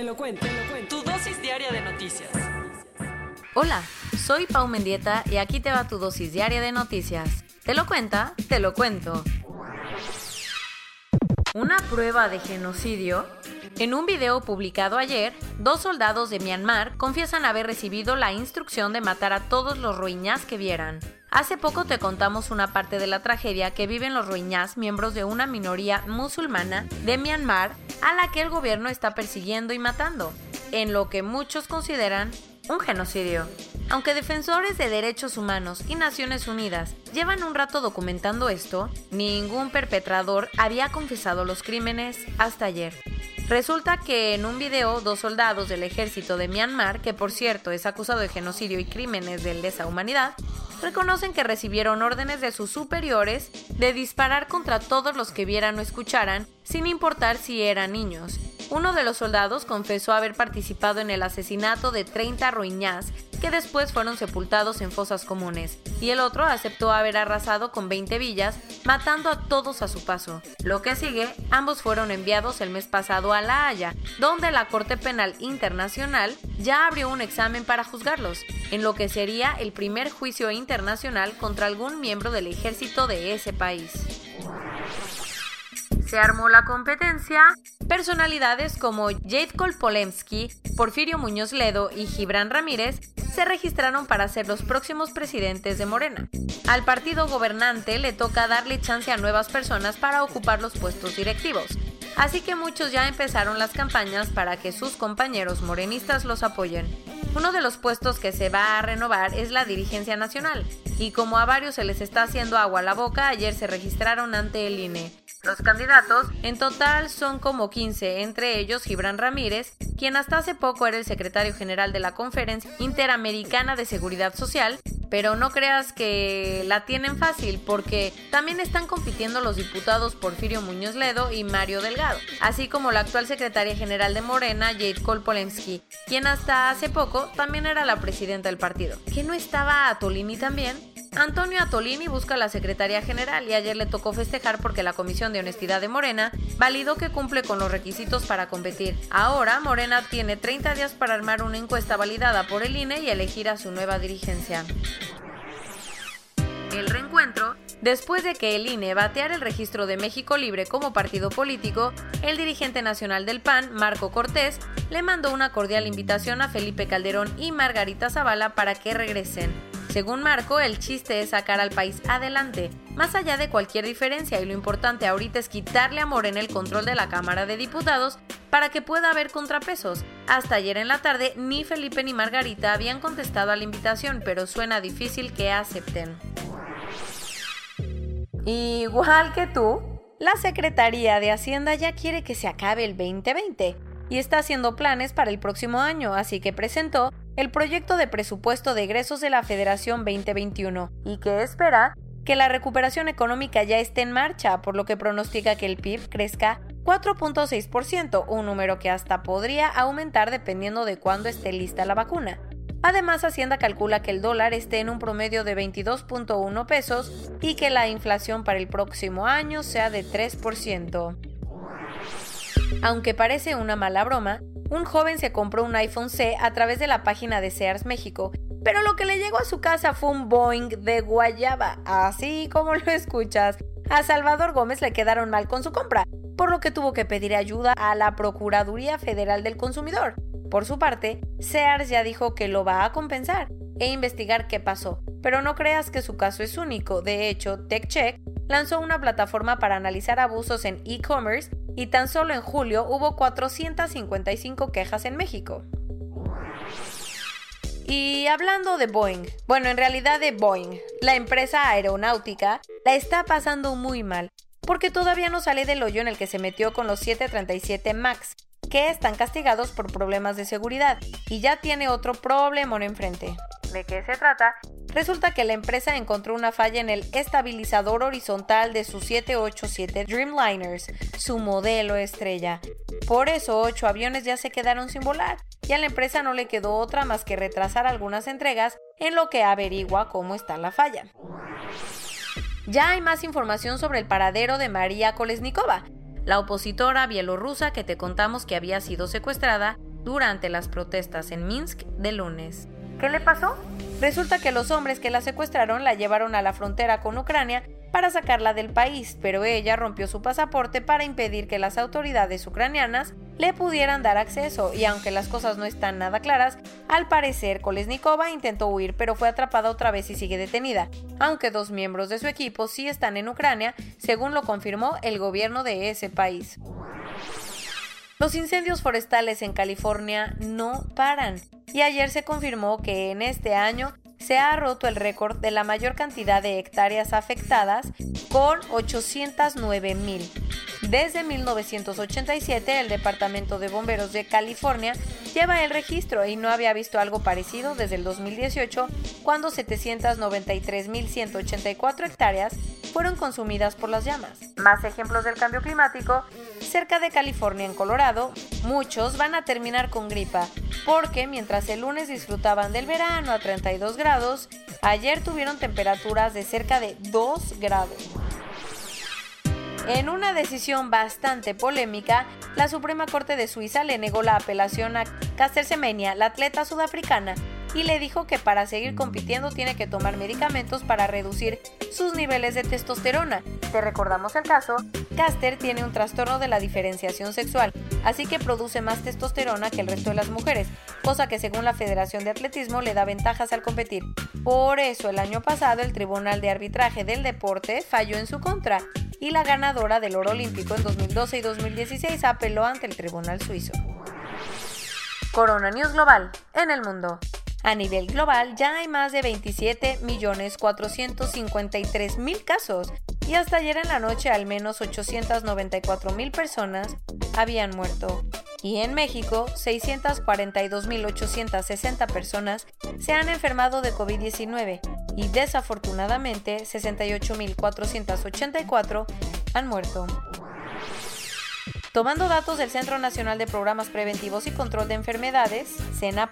Te lo cuento, te lo cuento. Tu dosis diaria de noticias. Hola, soy Pau Mendieta y aquí te va tu dosis diaria de noticias. ¿Te lo cuenta? Te lo cuento. Una prueba de genocidio. En un video publicado ayer, dos soldados de Myanmar confiesan haber recibido la instrucción de matar a todos los rohinyás que vieran. Hace poco te contamos una parte de la tragedia que viven los rohinyás, miembros de una minoría musulmana de Myanmar, a la que el gobierno está persiguiendo y matando, en lo que muchos consideran un genocidio. Aunque defensores de derechos humanos y Naciones Unidas llevan un rato documentando esto, ningún perpetrador había confesado los crímenes hasta ayer. Resulta que en un video dos soldados del ejército de Myanmar, que por cierto es acusado de genocidio y crímenes de lesa humanidad, reconocen que recibieron órdenes de sus superiores de disparar contra todos los que vieran o escucharan, sin importar si eran niños. Uno de los soldados confesó haber participado en el asesinato de 30 rohinyás que después fueron sepultados en fosas comunes, y el otro aceptó haber arrasado con 20 villas, matando a todos a su paso. Lo que sigue, ambos fueron enviados el mes pasado a La Haya, donde la Corte Penal Internacional ya abrió un examen para juzgarlos, en lo que sería el primer juicio internacional contra algún miembro del ejército de ese país. Se armó la competencia. Personalidades como Jade Kolpolemsky, Porfirio Muñoz Ledo y Gibran Ramírez se registraron para ser los próximos presidentes de Morena. Al partido gobernante le toca darle chance a nuevas personas para ocupar los puestos directivos. Así que muchos ya empezaron las campañas para que sus compañeros morenistas los apoyen. Uno de los puestos que se va a renovar es la dirigencia nacional, y como a varios se les está haciendo agua a la boca, ayer se registraron ante el INE. Los candidatos en total son como 15, entre ellos Gibran Ramírez, quien hasta hace poco era el secretario general de la Conferencia Interamericana de Seguridad Social, pero no creas que la tienen fácil porque también están compitiendo los diputados Porfirio Muñoz Ledo y Mario Delgado, así como la actual secretaria general de Morena, Jade Kolpolensky, quien hasta hace poco también era la presidenta del partido. ¿Que no estaba Atolini también? Antonio Atolini busca la Secretaría General y ayer le tocó festejar porque la Comisión de Honestidad de Morena validó que cumple con los requisitos para competir. Ahora Morena tiene 30 días para armar una encuesta validada por el INE y elegir a su nueva dirigencia. El reencuentro Después de que el INE bateara el registro de México Libre como partido político, el dirigente nacional del PAN, Marco Cortés, le mandó una cordial invitación a Felipe Calderón y Margarita Zavala para que regresen. Según Marco, el chiste es sacar al país adelante, más allá de cualquier diferencia, y lo importante ahorita es quitarle a Morena el control de la Cámara de Diputados para que pueda haber contrapesos. Hasta ayer en la tarde, ni Felipe ni Margarita habían contestado a la invitación, pero suena difícil que acepten. Igual que tú, la Secretaría de Hacienda ya quiere que se acabe el 2020 y está haciendo planes para el próximo año, así que presentó el proyecto de presupuesto de egresos de la Federación 2021 y que espera que la recuperación económica ya esté en marcha, por lo que pronostica que el PIB crezca 4.6%, un número que hasta podría aumentar dependiendo de cuándo esté lista la vacuna. Además, Hacienda calcula que el dólar esté en un promedio de 22.1 pesos y que la inflación para el próximo año sea de 3%. Aunque parece una mala broma, un joven se compró un iPhone C a través de la página de Sears México, pero lo que le llegó a su casa fue un Boeing de guayaba, así como lo escuchas. A Salvador Gómez le quedaron mal con su compra, por lo que tuvo que pedir ayuda a la Procuraduría Federal del Consumidor. Por su parte, Sears ya dijo que lo va a compensar e investigar qué pasó, pero no creas que su caso es único. De hecho, TechCheck lanzó una plataforma para analizar abusos en e-commerce y tan solo en julio hubo 455 quejas en México. Y hablando de Boeing, bueno, en realidad de Boeing, la empresa aeronáutica la está pasando muy mal. porque todavía no sale del hoyo en el que se metió con los 737 MAX, que están castigados por problemas de seguridad, y ya tiene otro problemón enfrente. ¿De qué se trata? Resulta que la empresa encontró una falla en el estabilizador horizontal de sus 787 Dreamliners, su modelo estrella. Por eso, ocho aviones ya se quedaron sin volar, y a la empresa no le quedó otra más que retrasar algunas entregas en lo que averigua cómo está la falla. Ya hay más información sobre el paradero de María Kolesnikova, la opositora bielorrusa que te contamos que había sido secuestrada durante las protestas en Minsk de lunes. ¿Qué le pasó? Resulta que los hombres que la secuestraron la llevaron a la frontera con Ucrania para sacarla del país, pero ella rompió su pasaporte para impedir que las autoridades ucranianas le pudieran dar acceso y aunque las cosas no están nada claras, al parecer Kolesnikova intentó huir pero fue atrapada otra vez y sigue detenida, aunque dos miembros de su equipo sí están en Ucrania, según lo confirmó el gobierno de ese país. Los incendios forestales en California no paran y ayer se confirmó que en este año se ha roto el récord de la mayor cantidad de hectáreas afectadas con 809 mil. Desde 1987 el Departamento de Bomberos de California lleva el registro y no había visto algo parecido desde el 2018 cuando 793.184 hectáreas fueron consumidas por las llamas. Más ejemplos del cambio climático. Cerca de California, en Colorado, muchos van a terminar con gripa, porque mientras el lunes disfrutaban del verano a 32 grados, ayer tuvieron temperaturas de cerca de 2 grados. En una decisión bastante polémica, la Suprema Corte de Suiza le negó la apelación a Caster Semenya, la atleta sudafricana, y le dijo que para seguir compitiendo tiene que tomar medicamentos para reducir sus niveles de testosterona. Te recordamos el caso, Caster tiene un trastorno de la diferenciación sexual, así que produce más testosterona que el resto de las mujeres, cosa que según la Federación de Atletismo le da ventajas al competir. Por eso el año pasado el Tribunal de Arbitraje del Deporte falló en su contra y la ganadora del oro olímpico en 2012 y 2016 apeló ante el Tribunal Suizo. Corona News Global en el mundo. A nivel global ya hay más de 27.453.000 casos y hasta ayer en la noche al menos 894.000 personas habían muerto. Y en México, 642.860 personas se han enfermado de COVID-19 y desafortunadamente 68.484 han muerto. Tomando datos del Centro Nacional de Programas Preventivos y Control de Enfermedades,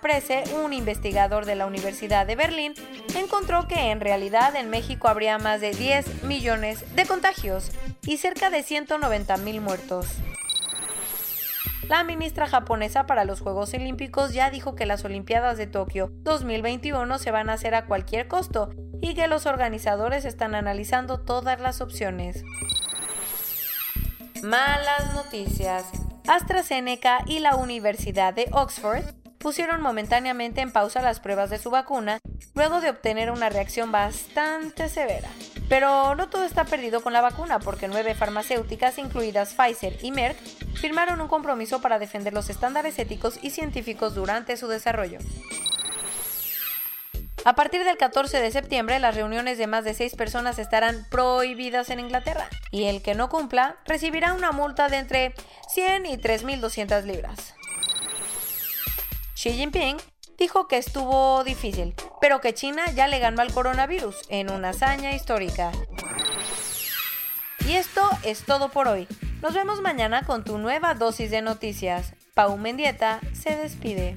Prese, un investigador de la Universidad de Berlín, encontró que en realidad en México habría más de 10 millones de contagios y cerca de 190 mil muertos. La ministra japonesa para los Juegos Olímpicos ya dijo que las Olimpiadas de Tokio 2021 se van a hacer a cualquier costo y que los organizadores están analizando todas las opciones. Malas noticias. AstraZeneca y la Universidad de Oxford pusieron momentáneamente en pausa las pruebas de su vacuna luego de obtener una reacción bastante severa. Pero no todo está perdido con la vacuna porque nueve farmacéuticas, incluidas Pfizer y Merck, firmaron un compromiso para defender los estándares éticos y científicos durante su desarrollo. A partir del 14 de septiembre, las reuniones de más de seis personas estarán prohibidas en Inglaterra y el que no cumpla recibirá una multa de entre 100 y 3.200 libras. Xi Jinping dijo que estuvo difícil, pero que China ya le ganó al coronavirus en una hazaña histórica. Y esto es todo por hoy. Nos vemos mañana con tu nueva dosis de noticias. Pau Mendieta se despide.